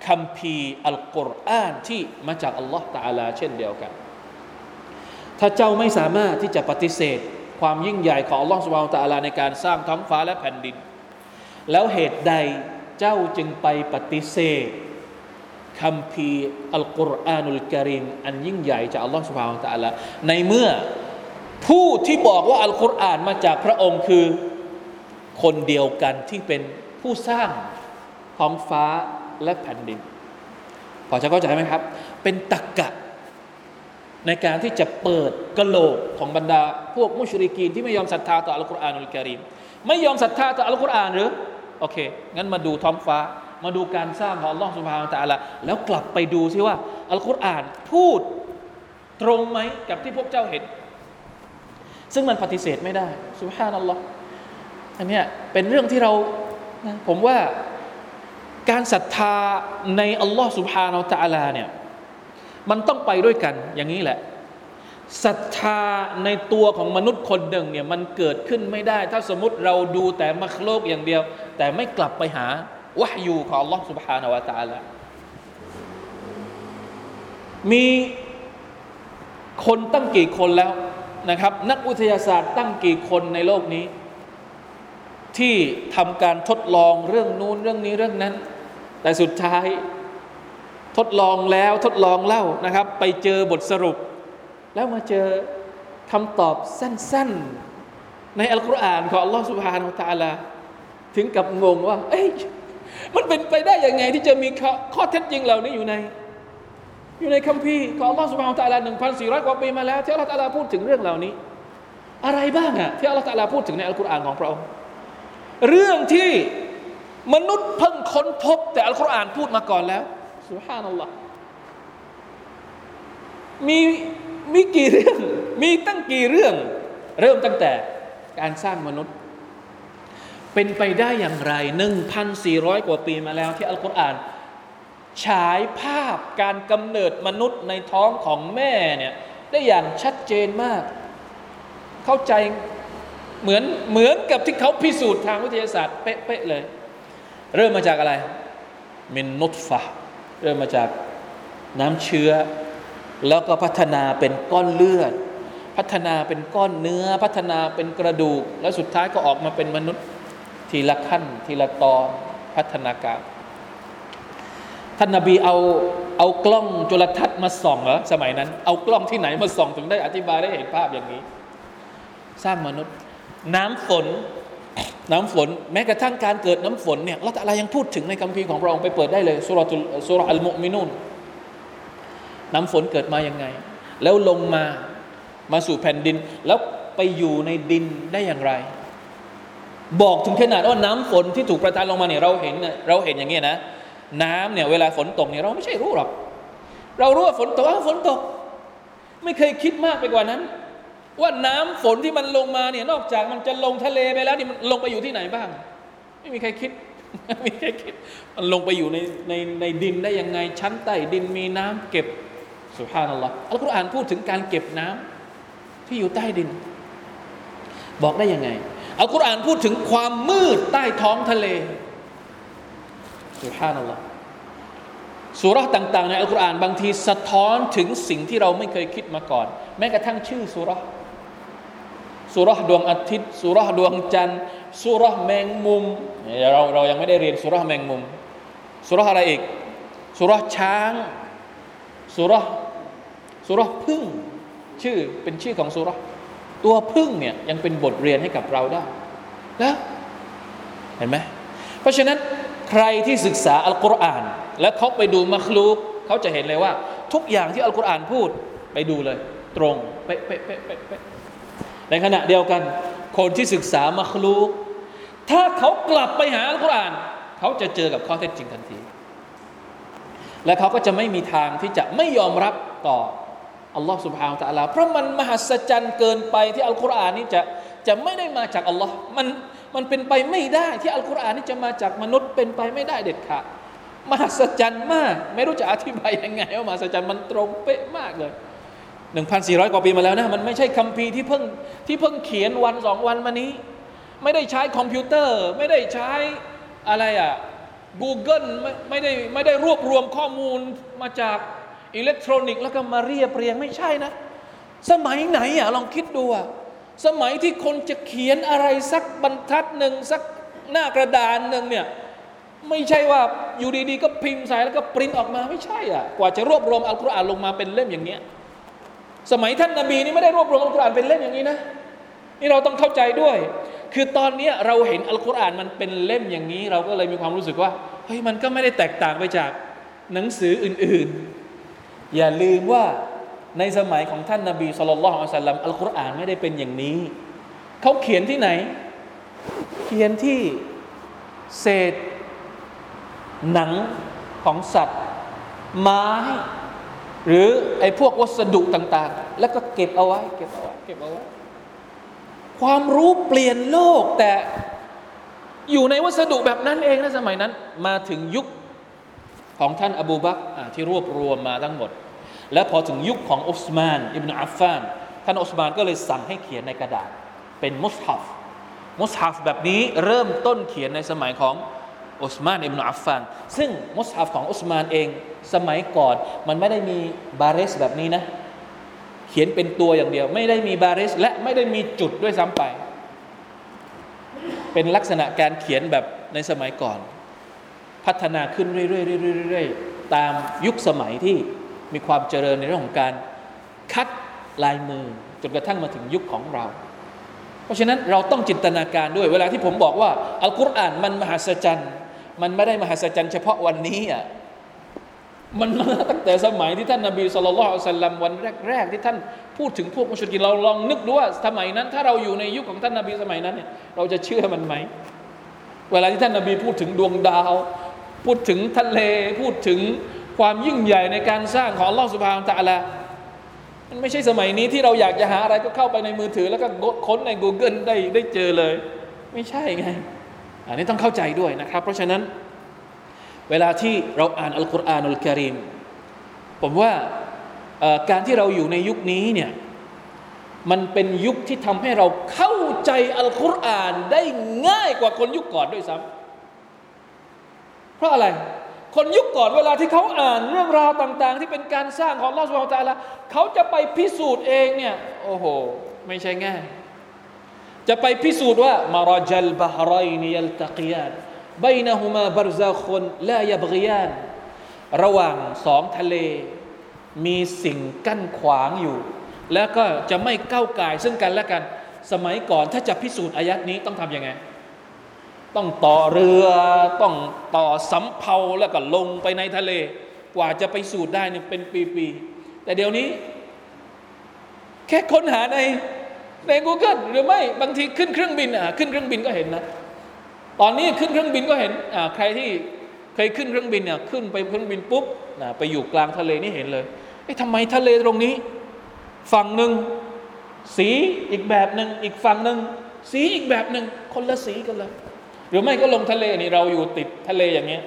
คำพีอัลกุรอานที่มาจากอัลลอฮ์ตาลาเช่นเดียวกัน ถ้าเจ้าไม่สามารถที่จะปฏิเสธ ความยิ่งใหญ่ของอัลลอฮ์สุบานตะลาในการสร้างท้องฟ้าและแผ่นดิน แล้วเหตุใดเจ้าจึงไปปฏิเสธคำพีอัลกุรอานุลกิริมอันยิ่งใหญ่จากอัลลอฮ์สุบานตะลาในเมื่อผู้ที่บอกว่าอัลกุรอานมาจากพระองค์คือคนเดียวกันที่เป็นผู้สร้างท้องฟ้า และแผ่นดิน พอจะเข้าใจไหมครับ เป็นตักกะ ในการที่จะเปิดกระโหลกของบรรดา พวกมุชริกีนที่ไม่ยอมศรัทธาต่ออัลกุรอานุลกิริมไม่ยอมศรัทธาต่ออัลกุรอานหรือโอเค งั้นมาดูท้องฟ้า มาดูการสร้างของอัลลอฮฺสุบฮานาตะลาแล้วกลับไปดูซิว่าอัลกุรอานพูดตรงไหมกับที่พวกเจ้าเห็น ซึ่งมันปฏิเสธไม่ได้สุบฮานัลลอฮ์อันเนี้ยเป็นเรื่องที่เรา ผมว่า การศรัทธาในอัลลอฮ์สุบฮานาอัลลาเนี่ยมันต้องไปด้วยกันอย่างนี้แหละศรัทธาในตัวของมนุษย์คนหนึ่งเนี่ยมันเกิดขึ้นไม่ได้ ถ้าสมมติเราดูแต่มัคโลกอย่างเดียว แต่ไม่กลับไปหาวะฮยูของอัลลอฮ์สุบฮานาวะตะลามีคนตั้งกี่คนแล้วนะครับ นักวิทยาศาสตร์ตั้งกี่คนในโลกนี้ ที่ทำการทดลองเรื่องนู้นเรื่องนี้เรื่องนั้น แต่สุดท้ายทดลองแล้วทดลองเล่านะครับ ไปเจอบทสรุป แล้วมาเจอคำตอบสั้นๆ ในอัลกุรอานของอัลลอฮฺสุบฮานาอัลลอฮถึงกับงงว่า เอ้ยมันเป็นไปได้ยังไงที่จะมีข้อเท็จจริงเหล่านี้อยู่ใน อยู่ในคัมภีร์ของอัลลอฮฺสุบฮานาอัลลอฮ์หนึ่งพันสี่ร้อยกว่าปีมาแล้วที่อัลลอฮฺพูดถึงเรื่องเหล่านี้ อะไรบ้างอะที่อัลลอฮฺพูดถึงในอัลกุรอานของพระองค์ เรื่องที่มนุษย์เพิ่งค้นพบ แต่อัลกุรอานพูดมาก่อนแล้วสุฮานัลลอฮ์มีมีกี่เรื่อง มีตั้งกี่เรื่อง เริ่มตั้งแต่การสร้างมนุษย์ เป็นไปได้อย่างไรหนึ่งพันสี่ร้อยกว่าปีมาแล้วที่อัลกุรอานฉายภาพการกำเนิดมนุษย์ในท้องของแม่เนี่ยได้อย่างชัดเจนมาก เข้าใจ เหมือนเหมือนกับที่เขาพิสูจน์ทางวิทยาศาสตร์เป๊ะๆเลย เริ่มมาจากอะไรมินนุตฟะเริ่มมาจากน้ำเชื้อ แล้วก็พัฒนาเป็นก้อนเลือด พัฒนาเป็นก้อนเนื้อ พัฒนาเป็นกระดูก แล้วสุดท้ายก็ออกมาเป็นมนุษย์ทีละขั้น ทีละตอนพัฒนาการท่านนาบีเอาเอากล้องจุลทรรศน์มาส่องเหรอสมัยนั้น เอากล้องที่ไหนมาส่องถึงได้อธิบายได้เห็นภาพอย่างนี้ สร้างมนุษย์ น้ำฝน น้ำฝน แม้กระทั่งการเกิดน้ำฝนเนี่ยเราแต่ละยังพูดถึงในคัมภีร์ของพระองค์ไปเปิดได้เลยสุรตุสุรอัลมุมินุนน้ำฝนเกิดมายังไง แล้วลงมามาสู่แผ่นดิน แล้วไปอยู่ในดินได้อย่างไร บอกถึงขนาดว่าน้ำฝนที่ถูกประทานลงมาเนี่ยเราเห็นเราเห็นอย่างเงี้ยนะ น้ำเนี่ยเวลาฝนตกเนี่ยเราไม่ใช่รู้หรอกเรารู้ว่าฝนตกว่าฝนตก ไม่เคยคิดมากไปกว่านั้น ว่าน้ำฝนที่มันลงมาเนี่ยนอกจากมันจะลงทะเลไปแล้วนี่มันลงไปอยู่ที่ไหนบ้าง ไม่มีใครคิดไม่มีใครคิด มันลงไปอยู่ในในในดินได้ยังไง ชั้นใต้ดินมีน้ำเก็บสุภาพนัลลอฮ์อัลกุรอานพูดถึงการเก็บน้ำที่อยู่ใต้ดิน บอกได้ยังไงอัลกุรอานพูดถึงความมืดใต้ท้องทะเลสุภาพนัลลอฮ์สุรษต่างๆ ในอัลกุรอานบางทีสะท้อนถึงสิ่งที่เราไม่เคยคิดมาก่อน แม้กระทั่งชื่อสุรษ สุรษดวงอาทิตย์สุรษดวงจันทร์สุรษแมงมุมเราเรายังไม่ได้เรียนสุรษแมงมุมสุรษอะไรอีกสุรษช้างสุรษสุรษพึ่งชื่อเป็นชื่อของสุรษตัวพึ่งเนี่ยยังเป็นบทเรียนให้กับเราได้แล้วเห็นไหมเพราะฉะนั้นใครที่ศึกษาอัลกุรอาน แล้วเขาไปดูมัคลูกเขาจะเห็นเลยว่า ทุกอย่างที่อัลกุรอานพูดไปดูเลย ตรงเป๊ะเป๊ะเป๊ะเป๊ะ ในขณะเดียวกัน คนที่ศึกษามัคลูกถ้าเขากลับไปหาอัลกุรอาน เขาจะเจอกับข้อเท็จจริงทันที และเขาก็จะไม่มีทางที่จะไม่ยอมรับต่ออัลลอฮ์สุบฮาวตะลาเพราะมันมหัศจรรย์เกินไปที่อัลกุรอานนี้จะจะไม่ได้มาจากอัลลอฮ์มันมันเป็นไปไม่ได้ที่อัลกุรอานนี่จะมาจากมนุษย์เป็นไปไม่ได้เด็ดขาดมหัศจรรย์มาก ไม่รู้จะอธิบายยังไงว่ามหัศจรรย์มันตรงเป๊ะมากเลย หนึ่งพันสี่ร้อยกว่าปีมาแล้วนะ มันไม่ใช่คัมภีร์ที่เพิ่งที่เพิ่งเขียนวันสองวันมานี้ ไม่ได้ใช้คอมพิวเตอร์ ไม่ได้ใช้อะไรอะ Google ไม่ไม่ได้ไม่ได้รวบรวมข้อมูลมาจากอิเล็กทรอนิกส์แล้วก็มาเรียบเรียงไม่ใช่นะ สมัยไหนอะลองคิดดูอะสมัยที่คนจะเขียนอะไรสักบรรทัดหนึ่งสักหน้ากระดานหนึ่งเนี่ยไม่ใช่ว่าอยู่ดีๆ ก็พิมพ์ใส่แล้วก็ปริ้นออกมาไม่ใช่อะกว่าจะรวบรวมอัลกุรอานลงมาเป็นเล่มอย่างเงี้ย สมัยท่านนาบีนี่ไม่ได้รวบรวมอัลกุรอานเป็นเล่มอย่างนี้นะ นี่เราต้องเข้าใจด้วย คือตอนนี้เราเห็นอัลกุรอานมันเป็นเล่มอย่างนี้ เราก็เลยมีความรู้สึกว่าเฮ้ยมันก็ไม่ได้แตกต่างไปจากหนังสืออื่นๆ อย่าลืมว่าในสมัยของท่านนาบีสุลต่านละอัลลัมอัลกุรอานไม่ได้เป็นอย่างนี้ เขาเขียนที่ไหน เขียนที่เศษหนังของสัตว์ไม้ หรือไอ้พวกวัสดุต่าง ๆ แล้วก็เก็บเอาไว้ เก็บเอาไว้เก็บเอาไว้ ความรู้เปลี่ยนโลกแต่อยู่ในวัสดุแบบนั้นเองนะสมัยนั้น มาถึงยุคของท่านอบูบักที่รวบรวมมาทั้งหมด และพอถึงยุคของอุสมานอิบนาอัฟฟานท่านอุสมานก็เลยสั่งให้เขียนในกระดาษ เป็นมุสฮัฟมุสฮัฟแบบนี้เริ่มต้นเขียนในสมัยของ อุสมานอิบนาอัฟฟานซึ่งมุสฮัฟของอุสมานเอง สมัยก่อนมันไม่ได้มีบาเรสแบบนี้นะ เขียนเป็นตัวอย่างเดียว ไม่ได้มีบาเรสและไม่ได้มีจุดด้วยซ้ำไป เป็นลักษณะการเขียนแบบในสมัยก่อน พัฒนาขึ้นเรื่อยๆตามยุคสมัยที่มีความเจริญในเรื่องของการคัดลายมือจนกระทั่งมาถึงยุคของเรา เพราะฉะนั้นเราต้องจินตนาการด้วย เวลาที่ผมบอกว่าอัลกุรอานมันมหัศจรรย์ มันไม่ได้มหัศจรรย์เฉพาะวันนี้อะมันมาตั้งแต่สมัยที่ท่านนบีสุลต่านสัลลัมวันแรกๆที่ท่านพูดถึงพวกมุชลิมเราลองนึกดูว่าสมัยนั้น ถ้าเราอยู่ในยุคของท่านนบีสมัยนั้นเนี่ยเราจะเชื่อมันไหม เวลาที่ท่านนบีพูดถึงดวงดาว พูดถึงทะเลพูดถึงความยิ่งใหญ่ในการสร้างของลอสุบานตะลามันไม่ใช่สมัยนี้ที่เราอยากจะหาอะไรก็เข้าไปในมือถือ แล้วก็ค้นใน Google ได้ได้เจอเลย ไม่ใช่ไง อันนี้ต้องเข้าใจด้วยนะครับ เพราะฉะนั้นเวลาที่เราอ่านอัลกุรอานอัลกิริมผมว่าการที่เราอยู่ในยุคนี้เนี่ยมันเป็นยุคที่ทำให้เราเข้าใจอัลกุรอานได้ง่ายกว่าคนยุคก่อนด้วยซ้ำเพราะอะไร คนยุคก่อนเวลาที่เขาอ่านเรื่องราวต่าง ๆ ที่เป็นการสร้างของลอสวาตาละเขาจะไปพิสูจน์เองเนี่ยโอ้โห ไม่ใช่ง่าย จะไปพิสูจน์ว่ามารจัลบาฮรายนียัลตะกียานบนะฮุมาบรซาคนลายบกียานระหว่างสองทะเล มีสิ่งกั้นขวางอยู่ แล้วก็จะไม่ก้าวกายซึ่งกันและกัน สมัยก่อนถ้าจะพิสูจน์อายัดนี้ต้องทำยังไง ต้องต่อเรือต้องต่อสำเภาแล้วก็ลงไปในทะเล กว่าจะไปสูตรได้เนี่ยเป็นปีๆแต่เดี๋ยวนี้ แค่ค้นหาใน ใน Google หรือไม่บางทีขึ้นเครื่องบินอะขึ้นเครื่องบินก็เห็นนะ ตอนนี้ขึ้นเครื่องบินก็เห็นอ่าใครที่เคยขึ้นเครื่องบินเนี่ยขึ้นไปเครื่องบินปุ๊บนะไปอยู่กลางทะเลนี่เห็นเลยเอ๊ะทำไมทะเลตรงนี้ ฝั่งหนึ่งสีอีกแบบหนึ่งอีกฝั่งหนึ่งสีอีกแบบหนึ่งคนละสีกันเลยหรือไม่ก็ลงทะเลนี่เราอยู่ติดทะเลอย่างเงี้ย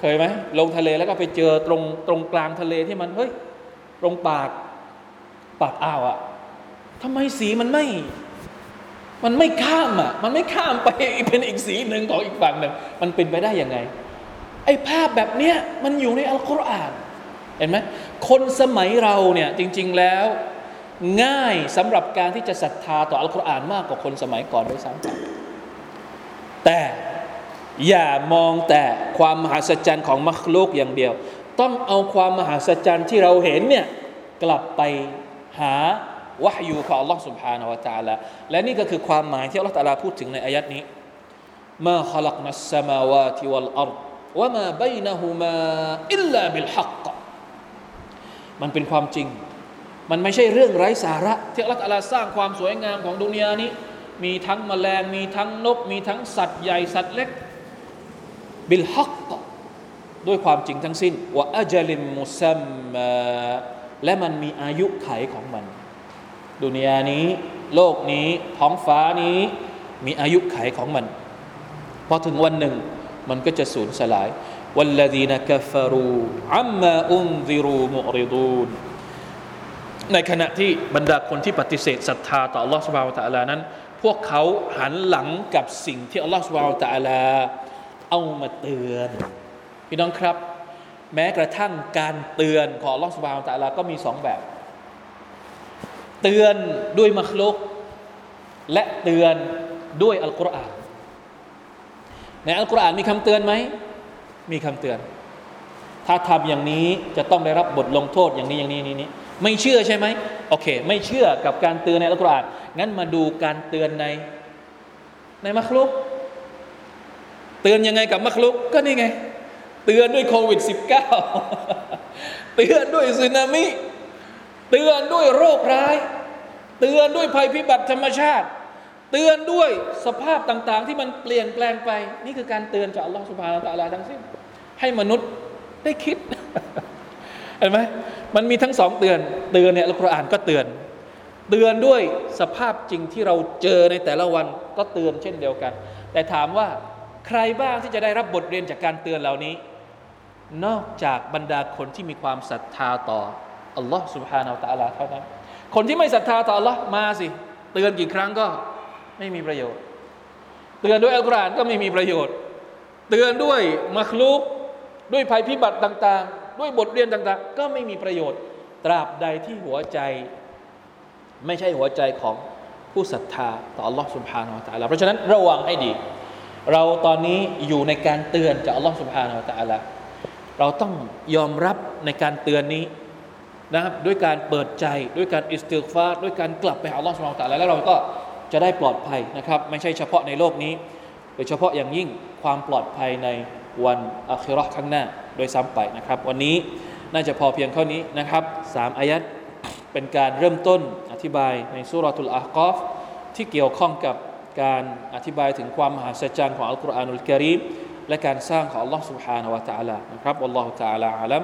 เคยไหมลงทะเลแล้วก็ไปเจอตรงตรงกลางทะเลที่มันเฮ้ยตรงปากปากอ่าวอะ ทำไมสีมันไม่ มันไม่ข้ามอะ มันไม่ข้ามไปเป็นอีกสีหนึ่งของอีกฝั่งหนึ่งมันเป็นไปได้ยังไง ไอ้ภาพแบบเนี้ยมันอยู่ในอัลกุรอาน เห็นไหมคนสมัยเราเนี่ยจริง ๆแล้ว ง่ายสำหรับการที่จะศรัทธาต่ออัลกุรอานมากกว่าคนสมัยก่อนด้วยซ้ำไปแต่อย่ามองแต่ความมหัศจรรย์ของมัคโลกอย่างเดียว ต้องเอาความมหัศจรรย์ที่เราเห็นเนี่ยกลับไปหา วะฮยูของ Allah سبحانه และ تعالى และนี่ก็คือความหมายที่ Allah تعالى พูดถึงในอายัดนี้มาขลักนัสสมาวาติวัลอัรวะมาบยนะฮุมาอิลลาบิลฮักมันเป็นความจริง มันไม่ใช่เรื่องไร้สาระ ที่ Allah تعالى สร้างความสวยงามของดุนยานี้ มีทั้งแมลงมีทั้งนก มีทั้งสัตว์ใหญ่สัตว์เล็ก บิลฮักด้วยความจริงทั้งสิ้นว่าอัจลิมมุซัมมาและมันมีอายุไขของมัน ดุนยานี้ โลกนี้ ท้องฟ้านี้ มีอายุไขของมัน พอถึงวันหนึ่ง มันก็จะสูญสลาย والذين كفروا عما أنذروا معرضون ในขณะที่บรรดาคนที่ปฏิเสธศรัทธาต่อ Allah سبحانه และ تعالى นั้น พวกเขาหันหลังกับสิ่งที่ Allah سبحانه และ تعالى เอามาเตือน พี่น้องครับ แม้กระทั่งการเตือนของ Allah سبحانه และ تعالى ก็มีสองแบบ เตือนด้วยมัคลุก และเตือนด้วยอัลกุรอานในอัลกุรอานมีคำเตือนไหม มีคำเตือน ถ้าทำอย่างนี้จะต้องได้รับบทลงโทษอย่างนี้อย่างนี้นี้นี้ไม่เชื่อใช่ไหมโอเค ไม่เชื่อกับการเตือนในอัลกุรอานงั้นมาดูการเตือนใน ในมัคลุก เตือนยังไงกับมัคลุกก็นี่ไง เตือนด้วยโควิด -19 เตือนด้วยสึนามิ เตือนด้วยโรคร้าย เตือนด้วยภัยพิบัติธรรมชาติ เตือนด้วยสภาพต่างๆ ที่มันเปลี่ยนแปลงไป นี่คือการเตือนจากอัลลอฮฺสุบฮานาตะลาทั้งสิ้น ให้มนุษย์ได้คิดเห็นไหมมันมีทั้งสองเตือน เตือนเนี่ยอัลกุรอานก็เตือน เตือนด้วยสภาพจริงที่เราเจอในแต่ละวันก็เตือนเช่นเดียวกัน แต่ถามว่าใครบ้างที่จะได้รับบทเรียนจากการเตือนเหล่านี้ นอกจากบรรดาคนที่มีความศรัทธาต่อ อัลลอฮ์ سبحانه และ تعالى เท่านั้น คนที่ไม่ศรัทธาต่ออัลลอฮ์มาสิ เตือนกี่ครั้งก็ไม่มีประโยชน์ เตือนด้วยอัลกุรอานก็ไม่มีประโยชน์ เตือนด้วยมัคลุก ด้วยภัยพิบัติต่าง ๆ ด้วยบทเรียนต่าง ๆ ก็ไม่มีประโยชน์ ตราบใดที่หัวใจ ไม่ใช่หัวใจของผู้ศรัทธาต่ออัลลอฮ์ سبحانه และ تعالى เพราะฉะนั้นระวังให้ดี เราตอนนี้อยู่ในการเตือนจากอัลลอฮ์ سبحانه และ تعالى เราต้องยอมรับในการเตือนนี้ นะครับด้วยการเปิดใจด้วยการอิสติลฟาด้วยการกลับไปหาอัลลอฮฺสุบฮานตะแล้วเราก็จะได้ปลอดภัยนะครับ ไม่ใช่เฉพาะในโลกนี้โดยเฉพาะอย่างยิ่งความปลอดภัยในวันอัคราข้างหน้าโดยซ้ำไปนะครับ วันนี้น่าจะพอเพียงเท่านี้นะครับสามอายัดเป็นการเริ่มต้นอธิบายในสุรทูลอาฮกอฟที่เกี่ยวข้องกับการอธิบายถึงความมหัศจรรย์ของอัลกุรอานุลกิริมและการสร้างของอัลลอฮฺ سبحانه และ تعالى นะครับอัลลอฮฺ تعالى อาลัม